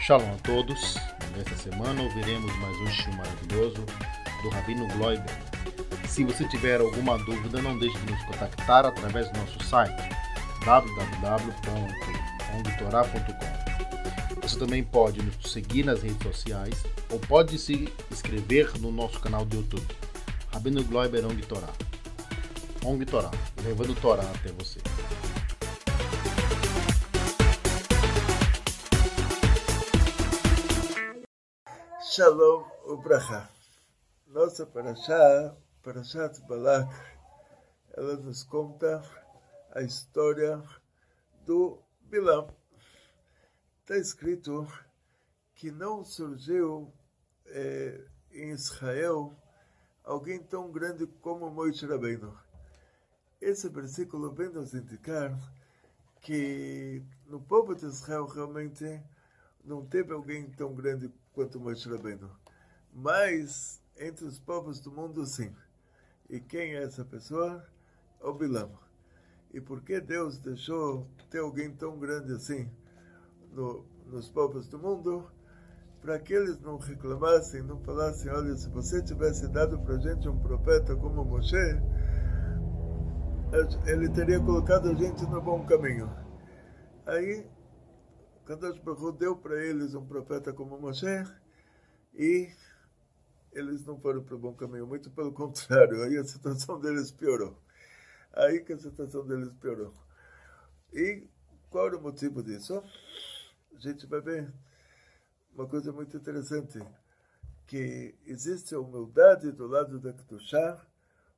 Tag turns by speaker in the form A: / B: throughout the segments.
A: Shalom a todos. Nesta semana ouviremos mais um show maravilhoso do Rabino Gloiber. Se você tiver alguma dúvida, não deixe de nos contactar através do nosso site www.ongtorá.com. Você também pode nos seguir nas redes sociais ou pode se inscrever no nosso canal do YouTube, Rabino Gloiber Ong Torá. Ong Torá, levando Torá até você.
B: Shalom Ubraha. Nossa Parashá, Parashat Balak, ela nos conta a história do Bilam. Está escrito que não surgiu é, em Israel alguém tão grande como Moisés Rabbeinu. Esse versículo vem nos indicar que no povo de Israel realmente não teve alguém tão grande quanto Moshe Rabbeinu. Mas entre os povos do mundo, sim. E quem é essa pessoa? O Bilam. E por que Deus deixou ter alguém tão grande assim no, nos povos do mundo? Para que eles não reclamassem, não falassem, olha, se você tivesse dado para a gente um profeta como Moshe, ele teria colocado a gente no bom caminho. Aí Kadosh Baruch deu para eles um profeta como Moshe e eles não foram para o bom caminho, muito pelo contrário, aí a situação deles piorou. Aí que a situação deles piorou. E qual era o motivo disso? A gente vai ver uma coisa muito interessante, que existe a humildade do lado da Kedushá,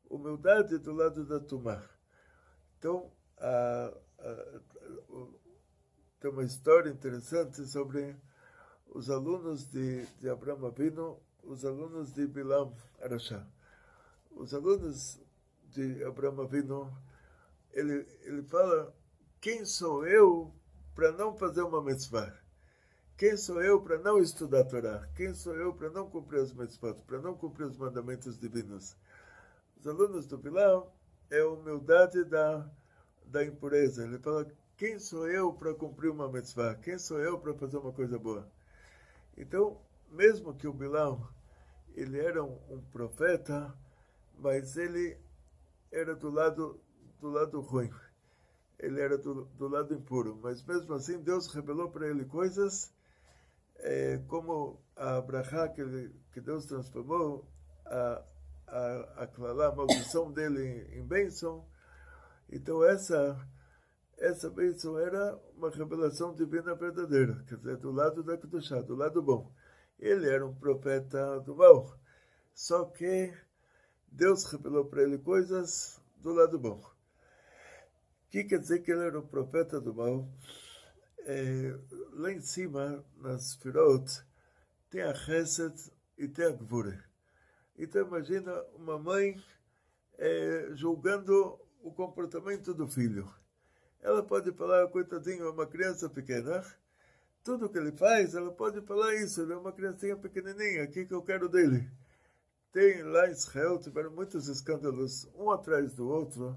B: humildade do lado da Tumá. Então, a, a, tem uma história interessante sobre os alunos de, de Abraham Avinu, os alunos de Bilam Arashá. Os alunos de Abraham Avinu, ele, ele fala, quem sou eu para não fazer uma mitzvah? Quem sou eu para não estudar a Torá? Quem sou eu para não cumprir as mitzvot, para não cumprir os mandamentos divinos? Os alunos do Bilam é a humildade da, da impureza. Ele fala, quem sou eu para cumprir uma mitzvah? Quem sou eu para fazer uma coisa boa? Então, mesmo que o Bilam ele era um, um, profeta, mas ele era do lado do lado ruim. Ele era do, do lado impuro. Mas mesmo assim, Deus revelou para ele coisas é, como a Abraha que, que Deus transformou, a, a, a, a maldição dele em, em bênção. Então, essa essa bênção era uma revelação divina verdadeira, quer dizer, do lado da Kedushá, do lado bom. Ele era um profeta do mal, só que Deus revelou para ele coisas do lado bom. O que quer dizer que ele era um profeta do mal? É, lá em cima, nas Firot, tem a Chesed e tem a Gvure. Então imagina uma mãe é, julgando o comportamento do filho ela pode falar, coitadinho, é uma criança pequena. Tudo que ele faz, ela pode falar isso. Ele é uma criancinha pequenininha. O que, que eu quero dele? Tem lá em Israel, tiveram muitos escândalos, um atrás do outro,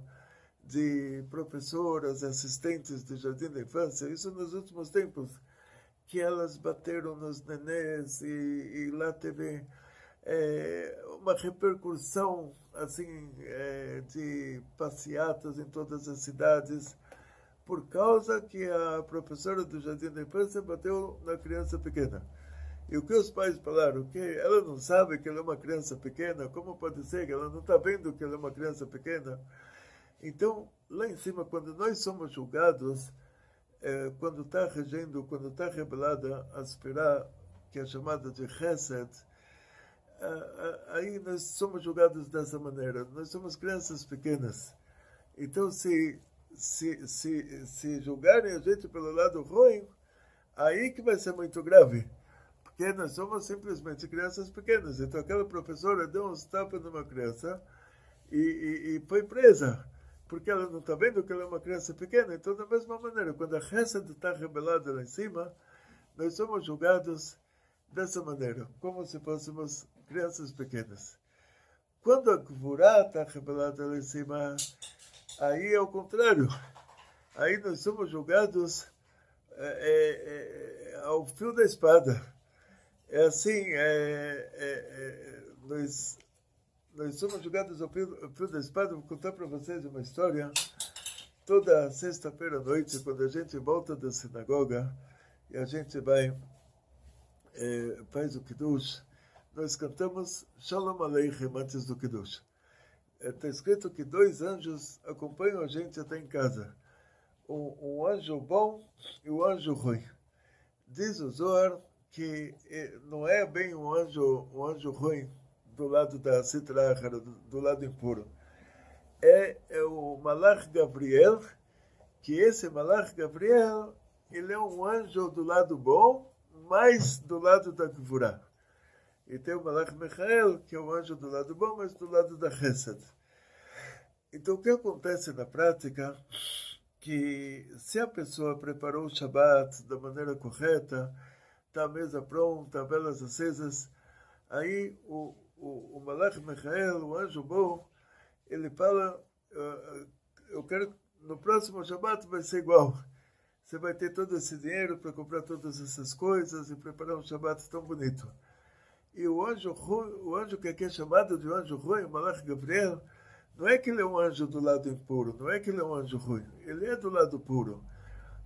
B: de professoras, assistentes de jardim da infância. Isso nos últimos tempos. Que elas bateram nos nenés e, e lá teve é, uma repercussão assim é, de passeatas em todas as cidades por causa que a professora do jardim da infância bateu na criança pequena. E o que os pais falaram? Que ela não sabe que ela é uma criança pequena, como pode ser que ela não está vendo que ela é uma criança pequena? Então, lá em cima, quando nós somos julgados, é, quando está regendo, quando está revelada a Spirá, que é chamada de Chesed, aí nós somos julgados dessa maneira. Nós somos crianças pequenas. Então, se se, se, se julgarem a gente pelo lado ruim, aí que vai ser muito grave. Porque nós somos simplesmente crianças pequenas. Então aquela professora deu uns tapas numa criança e, e, e foi presa. Porque ela não está vendo que ela é uma criança pequena. Então, da mesma maneira, quando a Hesed está rebelada lá em cima, nós somos julgados dessa maneira, como se fôssemos crianças pequenas. Quando a Gvurá está revelada lá em cima, aí é o contrário. Aí nós somos julgados é, é, ao fio da espada. É assim, é, nós, nós somos julgados ao fio, da espada. Vou contar para vocês uma história. Toda sexta-feira à noite, quando a gente volta da sinagoga e a gente vai, faz o Kiddush, nós cantamos Shalom Aleichem antes do Kiddush. Está escrito que dois anjos acompanham a gente até em casa um, um anjo bom e um anjo ruim. Diz o Zohar que eh, não é bem um anjo, um anjo ruim do lado da Sitra do, do lado impuro. É, é o Malach Gabriel, que esse Malach Gabriel, ele é um anjo do lado bom, mas do lado da Gvurah. E tem o Malach Michael, que é um anjo do lado bom, mas do lado da Chesed. Então, o que acontece na prática que se a pessoa preparou o Shabat da maneira correta, está a mesa pronta, velas acesas, aí o, o, o Malach Michael, o anjo bom, ele fala, eu quero, no próximo Shabat vai ser igual. Você vai ter todo esse dinheiro para comprar todas essas coisas e preparar um Shabat tão bonito. E o anjo, o anjo que aqui é chamado de anjo ruim, o Malach Gabriel, não é que ele é um anjo do lado impuro, não é que ele é um anjo ruim, ele é do lado puro.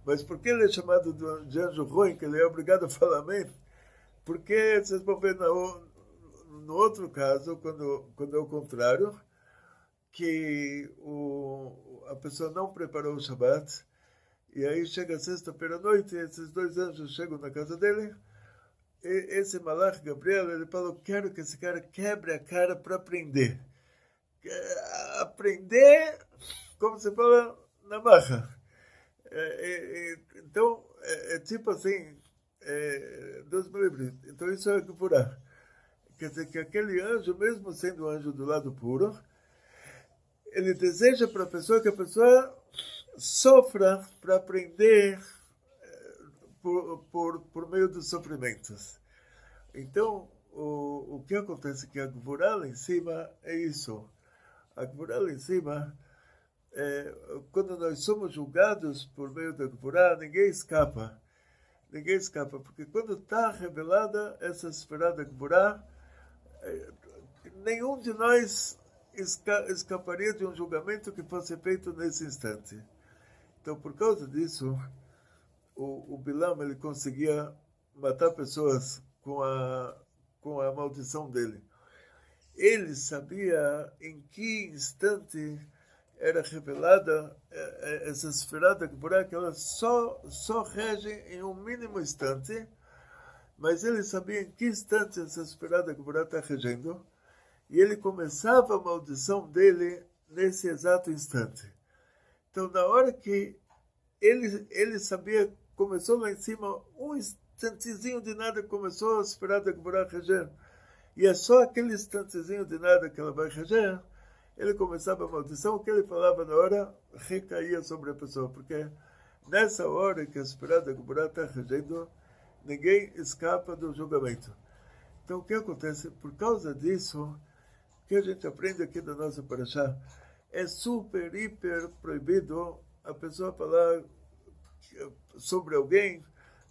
B: Mas por que ele é chamado de anjo ruim, que ele é obrigado a falar amém? Porque vocês vão ver no, no outro caso, quando, quando é o contrário, que o, a pessoa não preparou o Shabat, e aí chega sexta-feira à noite, e esses dois anjos chegam na casa dele, e esse Malach Gabriel, ele falou, quero que esse cara quebre a cara para aprender aprender, como se fala, na marra. É, é, é, então, é, é, tipo assim, é, Deus me livre. Então, isso é Gvurah. Quer dizer que aquele anjo, mesmo sendo anjo do lado puro, ele deseja para a pessoa que a pessoa sofra para aprender é, por, por, por meio dos sofrimentos. Então, o, o que acontece é que a Gvurah lá em cima é isso a Gvurá lá em cima, é, quando nós somos julgados por meio da Gvurá, ninguém escapa. Ninguém escapa, porque quando está revelada essa esfera da Gvurá, é, nenhum de nós esca escaparia de um julgamento que fosse feito nesse instante. Então, por causa disso, o, o Bilam ele conseguia matar pessoas com a, com a maldição dele ele sabia em que instante era revelada eh, eh, essa esfera da Gburá, que ela só, só rege em um mínimo instante, mas ele sabia em que instante essa esfera da Gburá está regendo, e ele começava a maldição dele nesse exato instante. Então, na hora que ele, ele sabia, começou lá em cima, um instantezinho de nada, começou a esfera da Gburá reger, e é só aquele instantezinho de nada que ela vai reger, ele começava a maldição, o que ele falava na hora recaía sobre a pessoa, porque nessa hora que a esperada Gumurá está regendo, ninguém escapa do julgamento. Então, o que acontece? Por causa disso, o que a gente aprende aqui da nossa Paraxá, é super, hiper proibido a pessoa falar sobre alguém,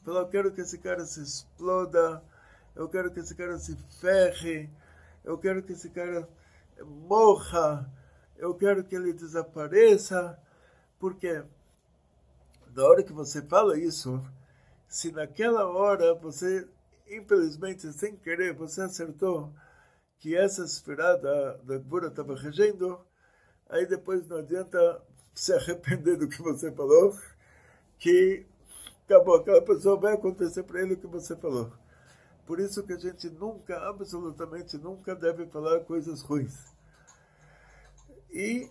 B: falar, eu quero que esse cara se exploda, eu quero que esse cara se ferre, eu quero que esse cara morra, eu quero que ele desapareça, porque na hora que você fala isso, se naquela hora você, infelizmente, sem querer, você acertou que essa esfera da, Gvura estava regendo, aí depois não adianta se arrepender do que você falou, que acabou, aquela pessoa vai acontecer para ele o que você falou. Por isso que a gente nunca, absolutamente nunca deve falar coisas ruins. E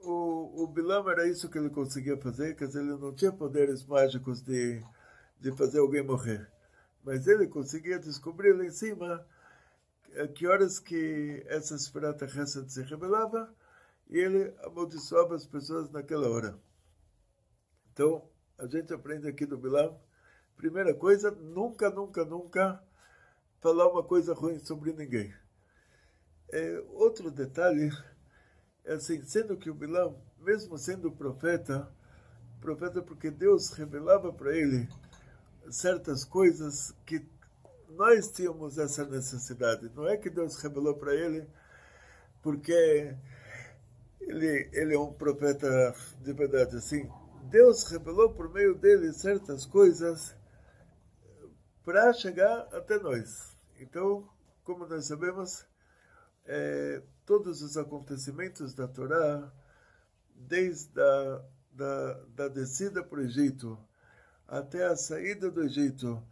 B: o, o Bilam era isso que ele conseguia fazer, quer dizer, ele não tinha poderes mágicos de, de fazer alguém morrer. Mas ele conseguia descobrir lá em cima que horas que essa esfera terrestre se revelava e ele amaldiçoava as pessoas naquela hora. Então, a gente aprende aqui do Bilam Primeira coisa, nunca, nunca, nunca falar uma coisa ruim sobre ninguém. É, outro detalhe é assim, sendo que o Bilam, mesmo sendo profeta, profeta porque Deus revelava para ele certas coisas que nós tínhamos essa necessidade. Não é que Deus revelou para ele porque ele, ele é um profeta de verdade. Assim, Deus revelou por meio dele certas coisas para chegar até nós. Então, como nós sabemos, é, todos os acontecimentos da Torá, desde a da, da descida para o Egito até a saída do Egito,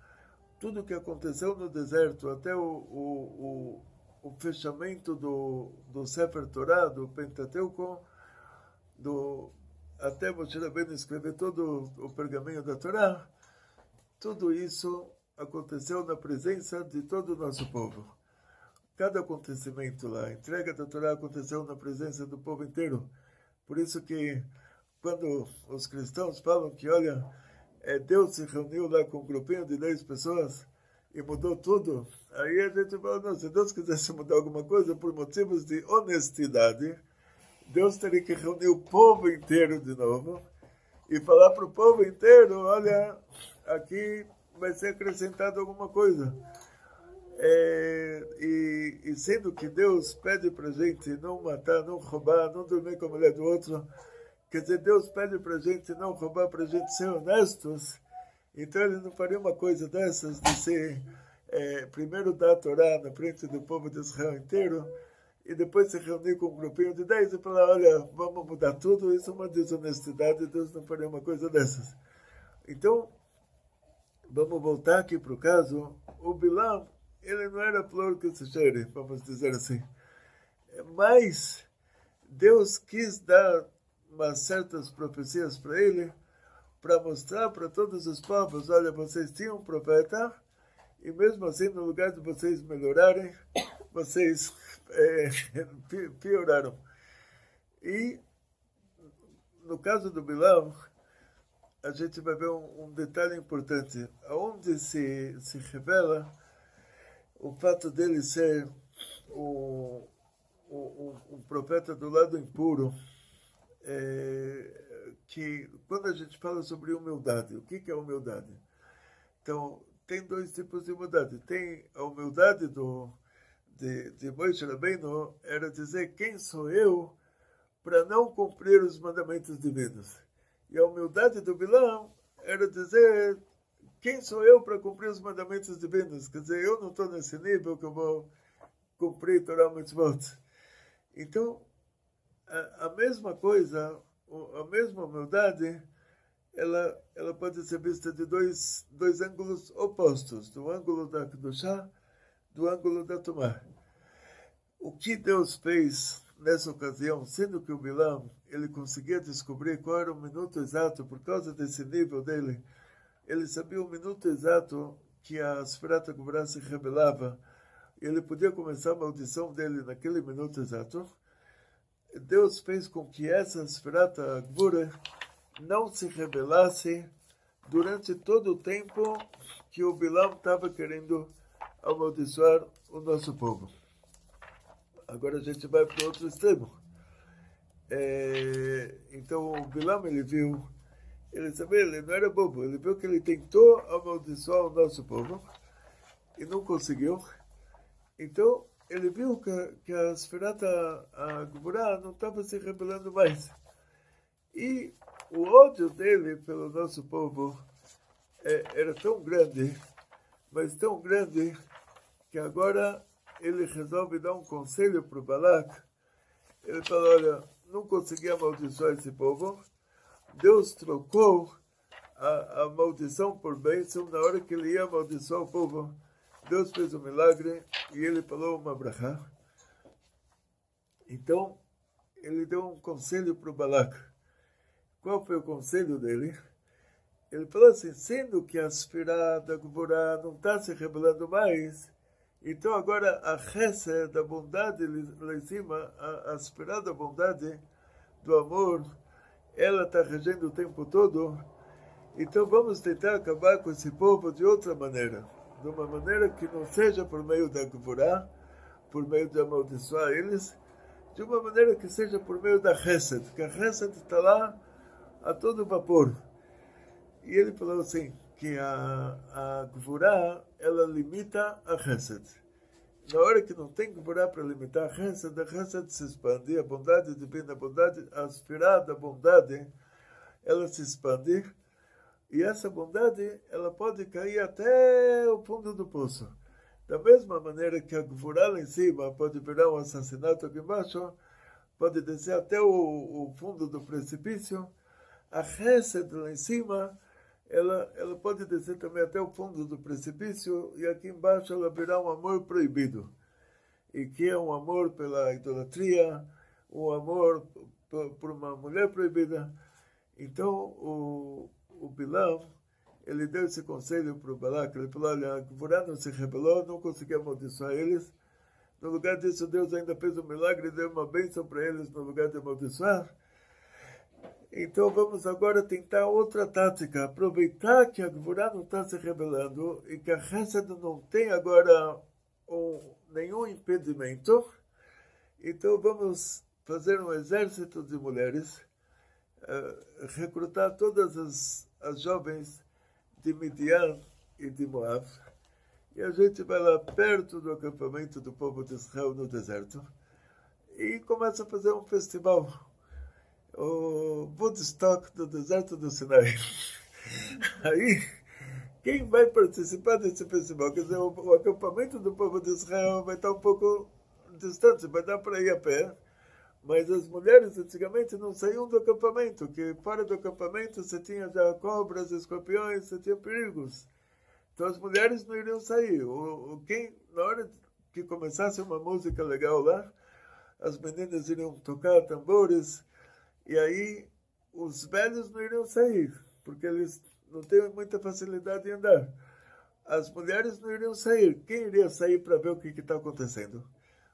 B: tudo o que aconteceu no deserto, até o, o, o, o fechamento do, do Sefer Torah, do Pentateuco, do, até Moshe Rabbeinu escrever todo o pergaminho da Torá, tudo isso aconteceu na presença de todo o nosso povo. Cada acontecimento lá, a entrega da Torá aconteceu na presença do povo inteiro. Por isso que quando os cristãos falam que, olha, é, Deus se reuniu lá com um grupinho de 10 pessoas e mudou tudo, aí a gente fala, não, se Deus quisesse mudar alguma coisa por motivos de honestidade, Deus teria que reunir o povo inteiro de novo e falar para o povo inteiro, olha, aqui vai ser acrescentado alguma coisa. É, e, e, sendo que Deus pede para gente não matar, não roubar, não dormir com a mulher do outro, quer dizer, Deus pede para gente não roubar, para gente ser honestos, então ele não faria uma coisa dessas de ser, é, primeiro dar a Torá na frente do povo de Israel inteiro, e depois se reunir com um grupinho de dez e falar, olha, vamos mudar tudo, isso é uma desonestidade, Deus não faria uma coisa dessas. Então, vamos voltar aqui para o caso, o Bilam, ele não era flor que se cheire, vamos dizer assim. Mas Deus quis dar umas certas profecias para ele, para mostrar para todos os povos, olha, vocês tinham um profeta, e mesmo assim, no lugar de vocês melhorarem, vocês é, pioraram. E, no caso do Bilam, a gente vai ver um, um detalhe importante, onde se, se revela o fato dele ser o, o, o, profeta do lado impuro, é, que quando a gente fala sobre humildade, o que, que é humildade? Então, tem dois tipos de humildade. Tem a humildade do, de, de Moisés Rabbeinu, era dizer quem sou eu para não cumprir os mandamentos divinos. E a humildade do Bilão era dizer quem sou eu para cumprir os mandamentos divinos? Quer dizer, eu não estou nesse nível que eu vou cumprir Torah Mitzvot. Então, a, mesma coisa, a mesma humildade, ela, ela pode ser vista de dois, dois ângulos opostos, do ângulo da Kedushá, do ângulo da Tumá. O que Deus fez nessa ocasião, sendo que o Bilam, ele conseguia descobrir qual era o minuto exato, por causa desse nível dele, ele sabia o minuto exato que a Sferata Gubra se rebelava, ele podia começar a maldição dele naquele minuto exato. Deus fez com que essa Sferata Gubra não se rebelasse durante todo o tempo que o Bilam estava querendo amaldiçoar o nosso povo. Agora a gente vai para o outro extremo. É, então o Bilam ele viu ele sabia, ele não era bobo, ele viu que ele tentou amaldiçoar o nosso povo e não conseguiu. Então, ele viu que, que a Sferata, a não estava se rebelando mais. E o ódio dele pelo nosso povo é, era tão grande, mas tão grande, que agora ele resolve dar um conselho para o Balak. Ele fala, olha, não consegui amaldiçoar esse povo, Deus trocou a, a maldição por bênção na hora que ele ia amaldiçoar o povo. Deus fez um milagre e ele falou uma brachá. Então, ele deu um conselho para o Balak. Qual foi o conselho dele? Ele falou assim, sendo que a Sfirá da Gvorá não está se revelando mais, então agora a reza da bondade lá em cima, a, a Sfirá da bondade, do amor, ela está regendo o tempo todo, então vamos tentar acabar com esse povo de outra maneira. De uma maneira que não seja por meio da Gvurá, por meio de amaldiçoar eles, de uma maneira que seja por meio da Hesed, que a Hesed está lá a todo vapor. E ele falou assim, que a, a Gvurá, ela limita a Hesed. Na hora que não tem Gvurá para limitar a Hesed, a Hesed se expande, a bondade divina, a bondade, a aspirada da bondade, ela se expande, e essa bondade, ela pode cair até o fundo do poço. Da mesma maneira que a Gvurá lá em cima pode virar um assassinato aqui embaixo, pode descer até o, o fundo do precipício, a Hesed lá em cima, ela, ela pode descer também até o fundo do precipício e aqui embaixo ela virá um amor proibido. E que é um amor pela idolatria, um amor por uma mulher proibida. Então, o, o Bilam, ele deu esse conselho para o Balak, ele falou, olha, a não se rebelou, não conseguiu amaldiçoar eles. No lugar disso, Deus ainda fez um milagre e deu uma bênção para eles no lugar de amaldiçoar. Então vamos agora tentar outra tática, aproveitar que a Gvurá não está se rebelando e que a Hesed não tem agora um, nenhum impedimento. Então vamos fazer um exército de mulheres, uh, recrutar todas as, as jovens de Midian e de Moab, e a gente vai lá perto do acampamento do povo de Israel no deserto e começa a fazer um festival o Woodstock do deserto do Sinai. Aí, quem vai participar desse festival? Quer dizer, o, o, acampamento do povo de Israel vai estar um pouco distante, vai dar para ir a pé, mas as mulheres antigamente não saíam do acampamento, que fora do acampamento você tinha já cobras, escorpiões, você tinha perigos. Então as mulheres não iriam sair. O, o quem, na hora que começasse uma música legal lá, as meninas iriam tocar tambores, e aí os velhos não iriam sair, porque eles não têm muita facilidade em andar. As mulheres não iriam sair. Quem iria sair para ver o que está acontecendo?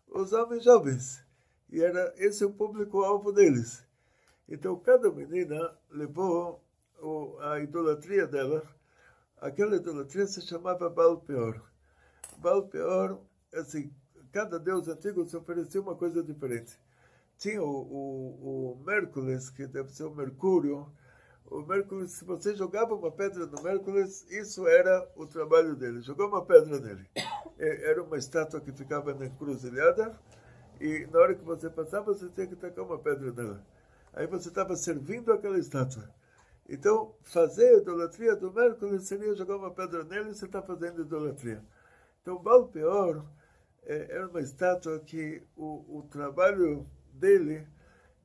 B: Os homens jovens. E era esse o público-alvo deles. Então, cada menina levou a idolatria dela. Aquela idolatria se chamava Baal Peor. Baal Peor, assim, cada deus antigo se oferecia uma coisa diferente tinha o, o, o Mércules, que deve ser o Mercúrio. O Mércules, se você jogava uma pedra no Mércules, isso era o trabalho dele. Jogou uma pedra nele. Era uma estátua que ficava na encruzilhada e na hora que você passava, você tinha que tacar uma pedra nela. Aí você estava servindo aquela estátua. Então, fazer a idolatria do Mércules seria jogar uma pedra nele e você está fazendo idolatria. Então, Balpeor é, era uma estátua que o, o trabalho dele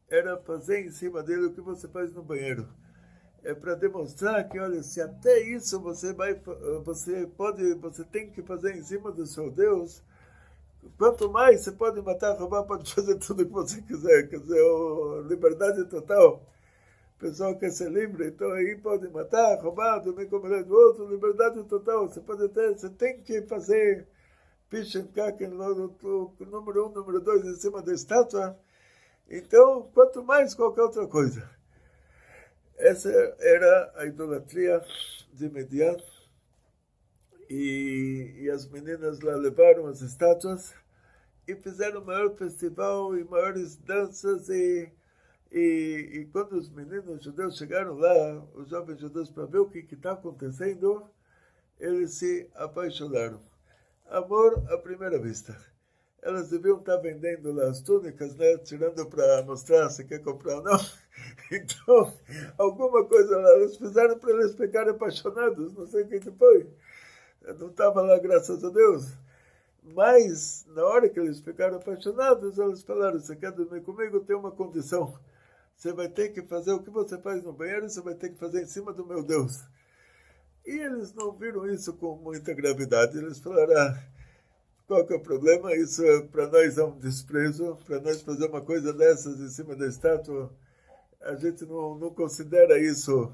B: era fazer em cima dele o que você faz no banheiro. É para demonstrar que, olha, se até isso você vai, você pode, você tem que fazer em cima do seu Deus, quanto mais você pode matar, roubar, pode fazer tudo o que você quiser, quer dizer, liberdade total. O pessoal quer ser livre, então aí pode matar, roubar, dormir com mulher do outro, liberdade total. Você pode ter, você tem que fazer pichen kaken, número um, número dois, em cima da estátua então, quanto mais qualquer outra coisa. Essa era a idolatria de Median. E, e as meninas lá levaram as estátuas e fizeram o maior festival e maiores danças. E, e, e quando os meninos judeus chegaram lá, os jovens judeus, para ver o que está acontecendo, eles se apaixonaram. Amor à primeira vista elas deviam estar vendendo lá as túnicas, né? Tirando para mostrar se quer comprar ou não. Então, alguma coisa lá elas fizeram para eles ficarem apaixonados, não sei o que foi. Não estava lá, graças a Deus. Mas, na hora que eles ficaram apaixonados, elas falaram: Você quer dormir comigo? Tem uma condição. Você vai ter que fazer o que você faz no banheiro, você vai ter que fazer em cima do meu Deus. E eles não viram isso com muita gravidade. Eles falaram: ah, qual que é o problema? Isso é, para nós é um desprezo. Para nós fazer uma coisa dessas em cima da estátua, a gente não, não considera isso.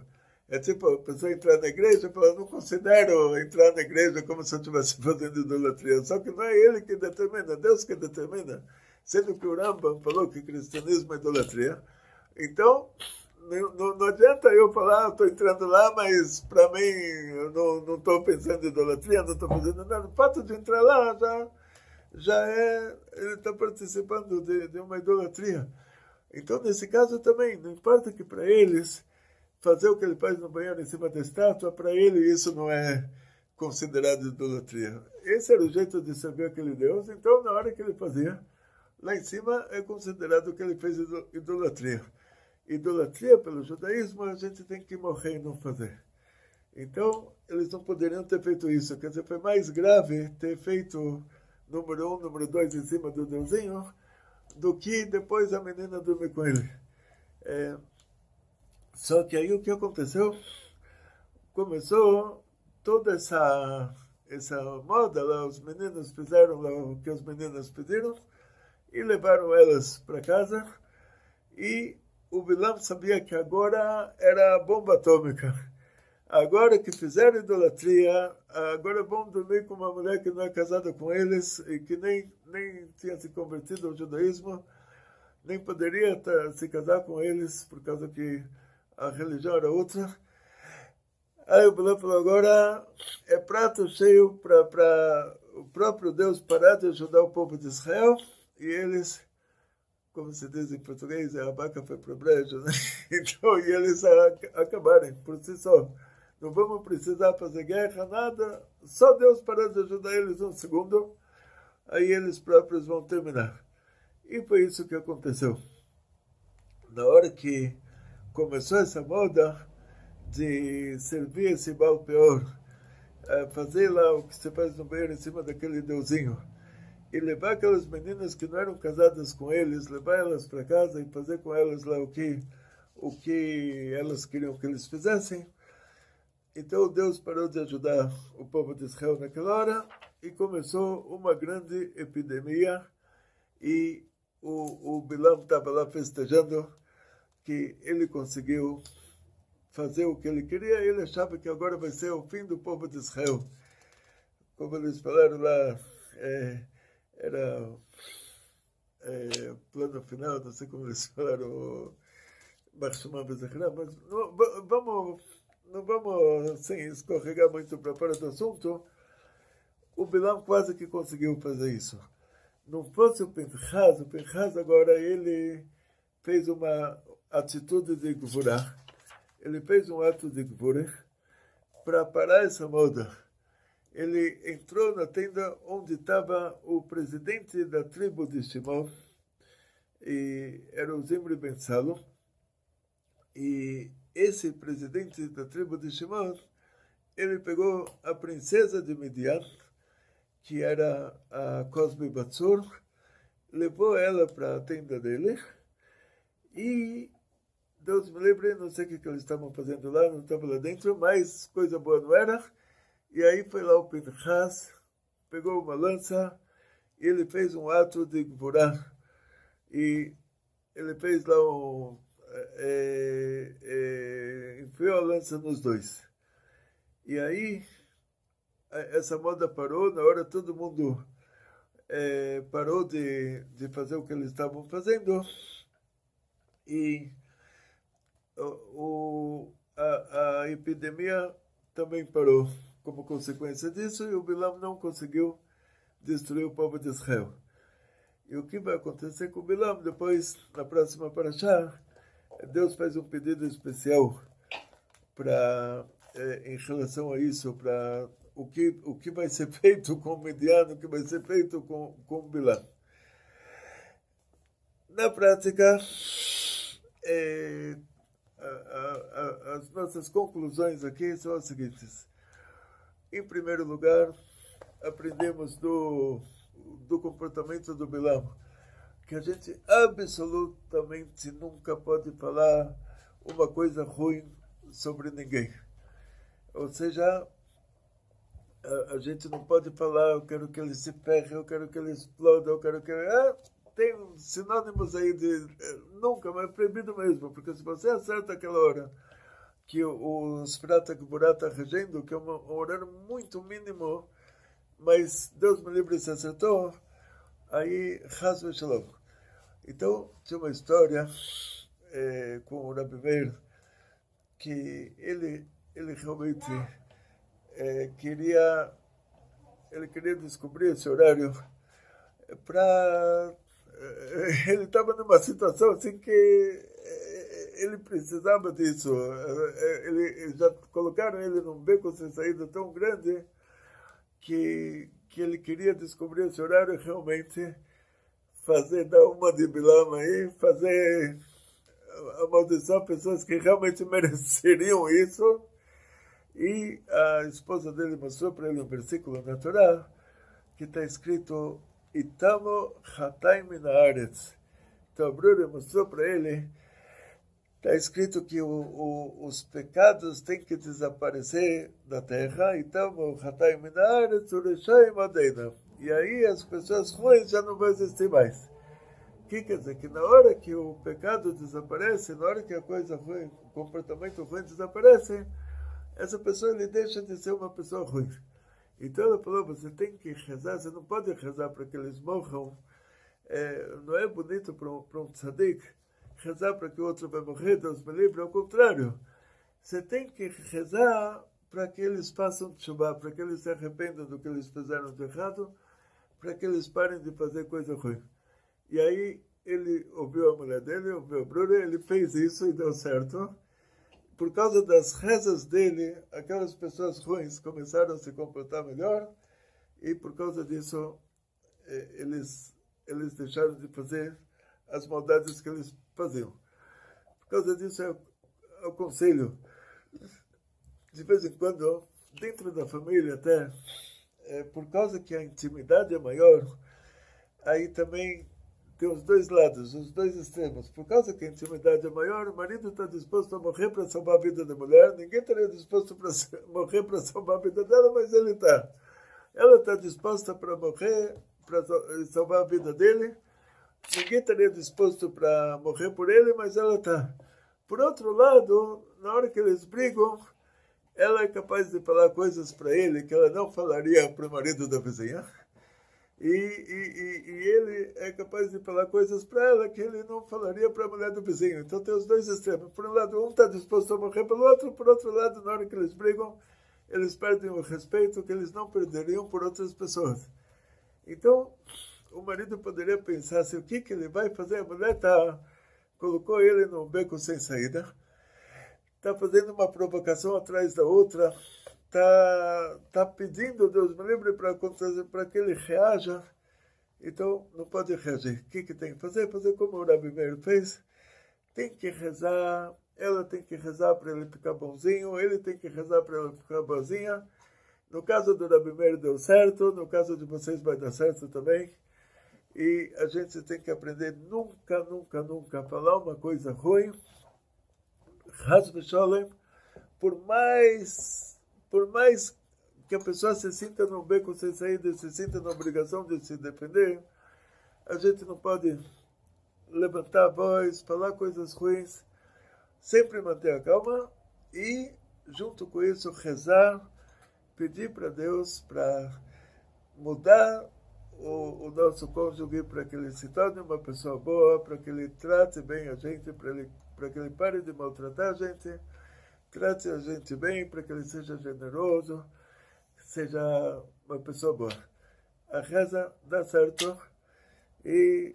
B: É tipo, a pessoa entrar na igreja e falar, não considero entrar na igreja como se eu estivesse fazendo idolatria. Só que não é ele que determina, é Deus que determina. Sendo que o Rambam falou que cristianismo é idolatria. Então, não, não, adianta eu falar, estou entrando lá, mas para mim eu não estou pensando em idolatria, não estou fazendo nada. O fato de entrar lá já, já é, ele está participando de, de uma idolatria. Então, nesse caso também, não importa que para eles fazer o que ele faz no banheiro em cima da estátua, para ele isso não é considerado idolatria. Esse era o jeito de saber aquele Deus, então na hora que ele fazia, lá em cima é considerado que ele fez idolatria. Idolatria pelo judaísmo a gente tem que morrer e não fazer. Então, eles não poderiam ter feito isso. Quer dizer, foi mais grave ter feito número um, número dois em cima do deusinho, do que depois a menina dormir com ele. É, só que aí o que aconteceu? Começou toda essa essa moda lá, os meninos fizeram lá o que os meninos pediram e levaram elas para casa e o Bilam sabia que agora era a bomba atômica. Agora que fizeram idolatria, agora vão dormir com uma mulher que não é casada com eles e que nem, nem tinha se convertido ao judaísmo, nem poderia se casar com eles por causa que a religião era outra. Aí o Bilam falou, agora é prato cheio para o próprio Deus parar de ajudar o povo de Israel e eles, como se diz em português, a vaca foi para o brejo, né? Então, e eles acabarem por si só. Não vamos precisar fazer guerra, nada, só Deus parar de ajudar eles um segundo, aí eles próprios vão terminar. E foi isso que aconteceu. Na hora que começou essa moda de servir esse mal pior, é, fazer lá o que você faz no banheiro em cima daquele deusinho, e levar aquelas meninas que não eram casadas com eles, levar elas para casa e fazer com elas lá o que, o que elas queriam que eles fizessem. Então Deus parou de ajudar o povo de Israel naquela hora e começou uma grande epidemia e o, o Bilam estava lá festejando que ele conseguiu fazer o que ele queria, ele achava que agora vai ser o fim do povo de Israel. Como eles falaram lá, é, era é, plano final, não sei como eles falaram, mas não, vamos, não vamos assim, escorregar muito para fora do assunto. O Bilam quase que conseguiu fazer isso. Não fosse o Pinchas, o Pinchas agora ele fez uma atitude de Gvurah. Ele fez um ato de Gvurah para parar essa moda. Ele entrou na tenda onde estava o presidente da tribo de Shimon, e era o Zimri Ben Salo. E esse presidente da tribo de Shimon, ele pegou a princesa de Midian, que era a Cosme Batsur, levou ela para a tenda dele e Deus me livre, não sei o que, que eles estavam fazendo lá, não estava lá dentro, mas coisa boa não era. E aí foi lá o Pinchas, pegou uma lança, e ele fez um ato de Gvurah. E ele fez lá um. É, é, enfiou a lança nos dois. E aí, essa moda parou, na hora todo mundo é, parou de, de fazer o que eles estavam fazendo. E o, a, a epidemia também parou como consequência disso e o Bilam não conseguiu destruir o povo de Israel. E o que vai acontecer com o Bilam depois, na próxima paraxá, Deus faz um pedido especial para é, em relação a isso, para o que o que vai ser feito com o mediano, o que vai ser feito com com o Bilam. Na prática, é, as nossas conclusões aqui são as seguintes. Em primeiro lugar, aprendemos do, do comportamento do Bilam que a gente absolutamente nunca pode falar uma coisa ruim sobre ninguém. Ou seja, a, a gente não pode falar, eu quero que ele se ferre, eu quero que ele exploda, eu quero que ele... Ah, tem sinônimos aí de eh, nunca, mas é proibido mesmo, porque se você acerta aquela hora que o Sfirata Gburá está regendo, que é um horário muito mínimo, mas Deus me livre se acertou, aí Hasbe Shalom. Então, tinha uma história, é, com o Rabi Meir que ele, ele realmente é, queria ele queria descobrir esse horário para ele estava numa situação assim que é, ele precisava disso é, ele já colocaram ele num beco sem saída tão grande que que ele queria descobrir esse horário realmente fazer dar uma de bilama aí fazer amaldiçoar pessoas que realmente mereceriam isso. E a esposa dele mostrou para ele um versículo na Torá que está escrito Itamo Hataim Minaretz. Então a Bruna mostrou para ele está escrito que o, o, os pecados têm que desaparecer da terra, então Hataim Minaretz Ureshaim Adeina. E aí as pessoas ruins já não vão existir mais que quer dizer? Que na hora que o pecado desaparece, na hora que a coisa ruim, o comportamento ruim desaparece, essa pessoa ele deixa de ser uma pessoa ruim. Então ela falou, você tem que rezar, você não pode rezar para que eles morram. É, não é bonito para um, para um tzadik rezar para que o outro vai morrer, Deus me livre, ao contrário. Você tem que rezar para que eles façam chuva, para que eles se arrependam do que eles fizeram de errado, para que eles parem de fazer coisa ruim. E aí ele ouviu a mulher dele, ouviu a Bruna, ele fez isso e deu certo. Por causa das rezas dele, aquelas pessoas ruins começaram a se comportar melhor e por causa disso eh, eles eles deixaram de fazer as maldades que eles faziam. Por causa disso eu, aconselho de vez em quando dentro da família até é, por causa que a intimidade é maior, aí também tem os dois lados, os dois extremos. Por causa que a intimidade é maior, o marido está disposto a morrer para salvar a vida da mulher, ninguém estaria disposto para morrer para salvar a vida dela, mas ele está. Ela está disposta para morrer para salvar a vida dele, ninguém estaria disposto para morrer por ele, mas ela está. Por outro lado, na hora que eles brigam, ela é capaz de falar coisas para ele que ela não falaria para o marido da vizinha e, e, e, ele é capaz de falar coisas para ela que ele não falaria para a mulher do vizinho. Então tem os dois extremos. Por um lado, um está disposto a morrer pelo outro, por outro lado, na hora que eles brigam, eles perdem o respeito que eles não perderiam por outras pessoas. Então, o marido poderia pensar se o que, que ele vai fazer. A mulher tá, colocou ele num beco sem saída, está fazendo uma provocação atrás da outra está tá pedindo, Deus me livre, para que ele reaja, então não pode reagir. O que, que tem que fazer? Fazer como o Rabi Meir fez. Tem que rezar, ela tem que rezar para ele ficar bonzinho, ele tem que rezar para ela ficar boazinha. No caso do Rabi Meir deu certo, no caso de vocês vai dar certo também. E a gente tem que aprender nunca, nunca, nunca falar uma coisa ruim. Hasbe por mais por mais que a pessoa se sinta no beco sem saída, se sinta na obrigação de se defender, a gente não pode levantar a voz, falar coisas ruins, sempre manter a calma e, junto com isso, rezar, pedir para Deus para mudar o, o, nosso cônjuge para que ele se torne uma pessoa boa, para que ele trate bem a gente, para, que ele pare de maltratar a gente Trate a gente bem para que ele seja generoso, seja uma pessoa boa. A reza dá certo e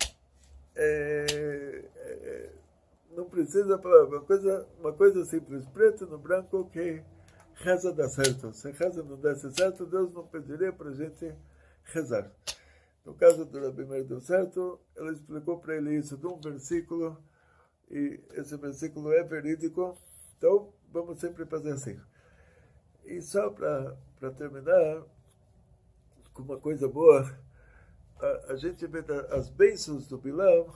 B: é, é, não precisa falar uma coisa, uma coisa simples, preto no branco, que reza dá certo. Se reza não desse certo, Deus não pediria para a gente rezar. No caso do Rabi Meir deu certo, ele explicou para ele isso de um versículo, e esse versículo é verídico. Então, vamos sempre fazer assim. E só para terminar, com uma coisa boa, a, a gente vê as bênçãos do Bilam,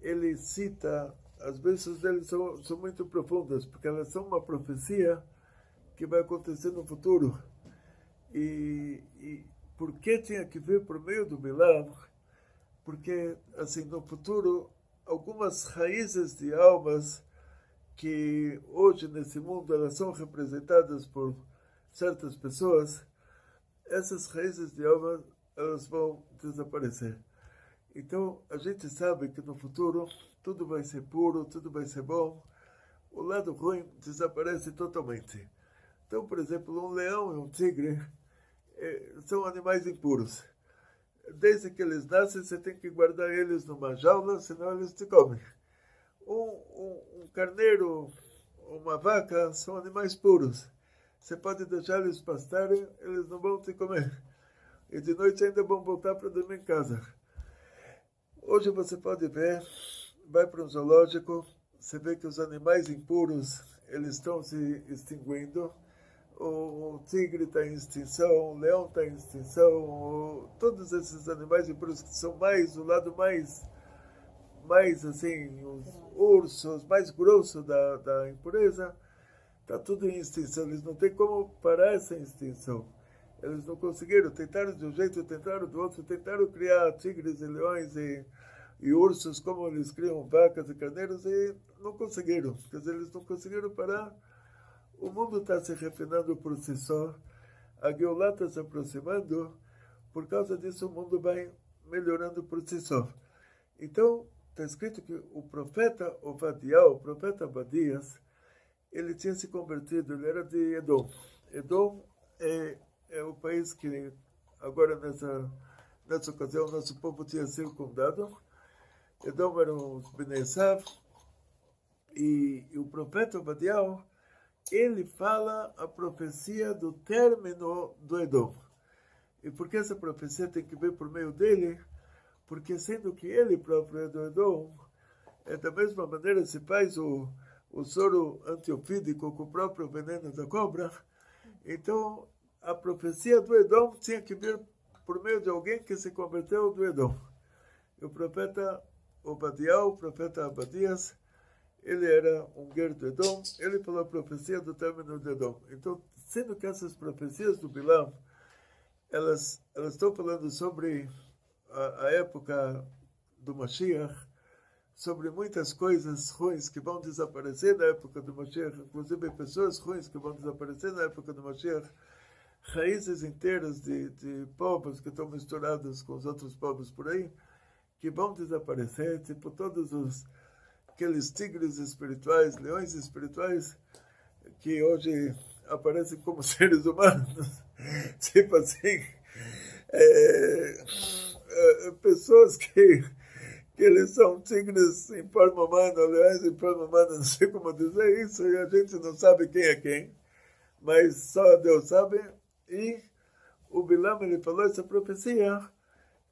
B: ele cita, as bênçãos dele são, são muito profundas, porque elas são uma profecia que vai acontecer no futuro. E, e por que tinha que vir por meio do Bilam? Porque, assim, no futuro, algumas raízes de almas que hoje nesse mundo elas são representadas por certas pessoas, essas raízes de alma elas vão desaparecer. Então, a gente sabe que no futuro tudo vai ser puro, tudo vai ser bom. O lado ruim desaparece totalmente. Então, por exemplo, um leão e um tigre eh, são animais impuros. Desde que eles nascem, você tem que guardar eles numa jaula, senão eles te comem. Um, um, um carneiro, uma vaca, são animais puros. Você pode deixar eles pastarem, eles não vão te comer. E de noite ainda vão voltar para dormir em casa. Hoje você pode ver, vai para um zoológico, você vê que os animais impuros eles estão se extinguindo. O, tigre está em extinção, o leão está em extinção, todos esses animais impuros que são mais o lado mais mais assim, os ursos mais grosso da, da impureza, está tudo em extinção. Eles não têm como parar essa extinção. Eles não conseguiram, tentaram de um jeito, tentaram do outro, tentaram criar tigres e leões e, e ursos, como eles criam vacas e carneiros, e não conseguiram. Quer dizer, eles não conseguiram parar. O mundo está se refinando por si só, a Geulah está se aproximando, por causa disso o mundo vai melhorando por si só. Então, está escrito que o profeta Ovadiah, o profeta Abadias, ele tinha se convertido, ele era de Edom. Edom é é o país que agora nessa nessa ocasião nosso povo tinha circundado. Edom eram os Benesav e, e o profeta Obadiah ele fala a profecia do término do Edom. E por que essa profecia tem que ver por meio dele? Porque sendo que ele próprio é do Edom, é da mesma maneira se faz o, o soro antiofídico com o próprio veneno da cobra, então a profecia do Edom tinha que vir por meio de alguém que se converteu do Edom. E o profeta Obadiah, o profeta Abadias, ele era um guerreiro do Edom, ele falou a profecia do término do Edom. Então, sendo que essas profecias do Bilam, elas, elas estão falando sobre a, a época do Mashiach, sobre muitas coisas ruins que vão desaparecer na época do Mashiach, inclusive pessoas ruins que vão desaparecer na época do Mashiach, raízes inteiras de, de povos que estão misturados com os outros povos por aí, que vão desaparecer, tipo todos os aqueles tigres espirituais, leões espirituais, que hoje aparecem como seres humanos, tipo assim, é, pessoas que, que eles são tigres em forma humana, leões em forma humana, não sei como dizer isso, e a gente não sabe quem é quem, mas só Deus sabe, e o Bilam ele falou essa profecia,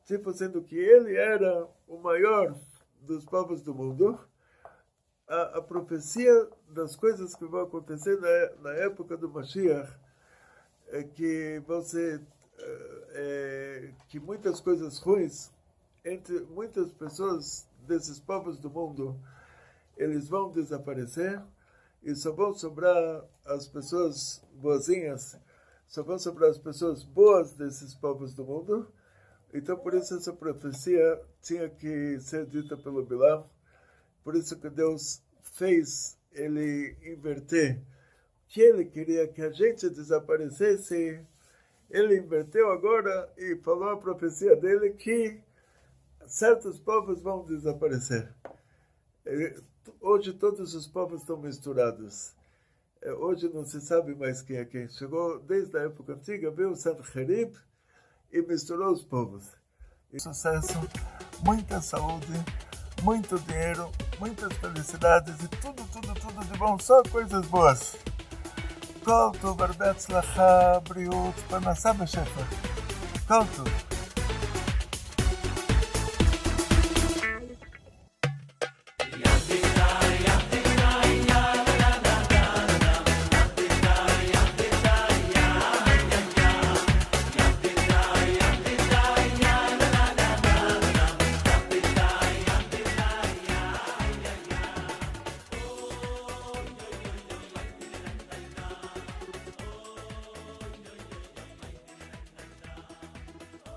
B: tipo sendo que ele era o maior dos povos do mundo. A, a profecia das coisas que vão acontecer na, na época do Mashiach é que vão ser é, que muitas coisas ruins entre muitas pessoas desses povos do mundo eles vão desaparecer e só vão sobrar as pessoas boazinhas só vão sobrar as pessoas boas desses povos do mundo. Então, por isso, essa profecia tinha que ser dita pelo Bilam. Por isso que Deus fez ele inverter. Que ele queria que a gente desaparecesse. Ele inverteu agora e falou a profecia dele que certos povos vão desaparecer. Hoje todos os povos estão misturados. É, hoje não se sabe mais quem é quem. Chegou desde a época antiga, veio o Sanherib e misturou os povos. E sucesso, muita saúde, muito dinheiro, muitas felicidades e tudo, tudo, tudo de bom, só coisas boas. כל טוב, הרבה הצלחה, בריאות, פרנסה ושפע. כל טוב.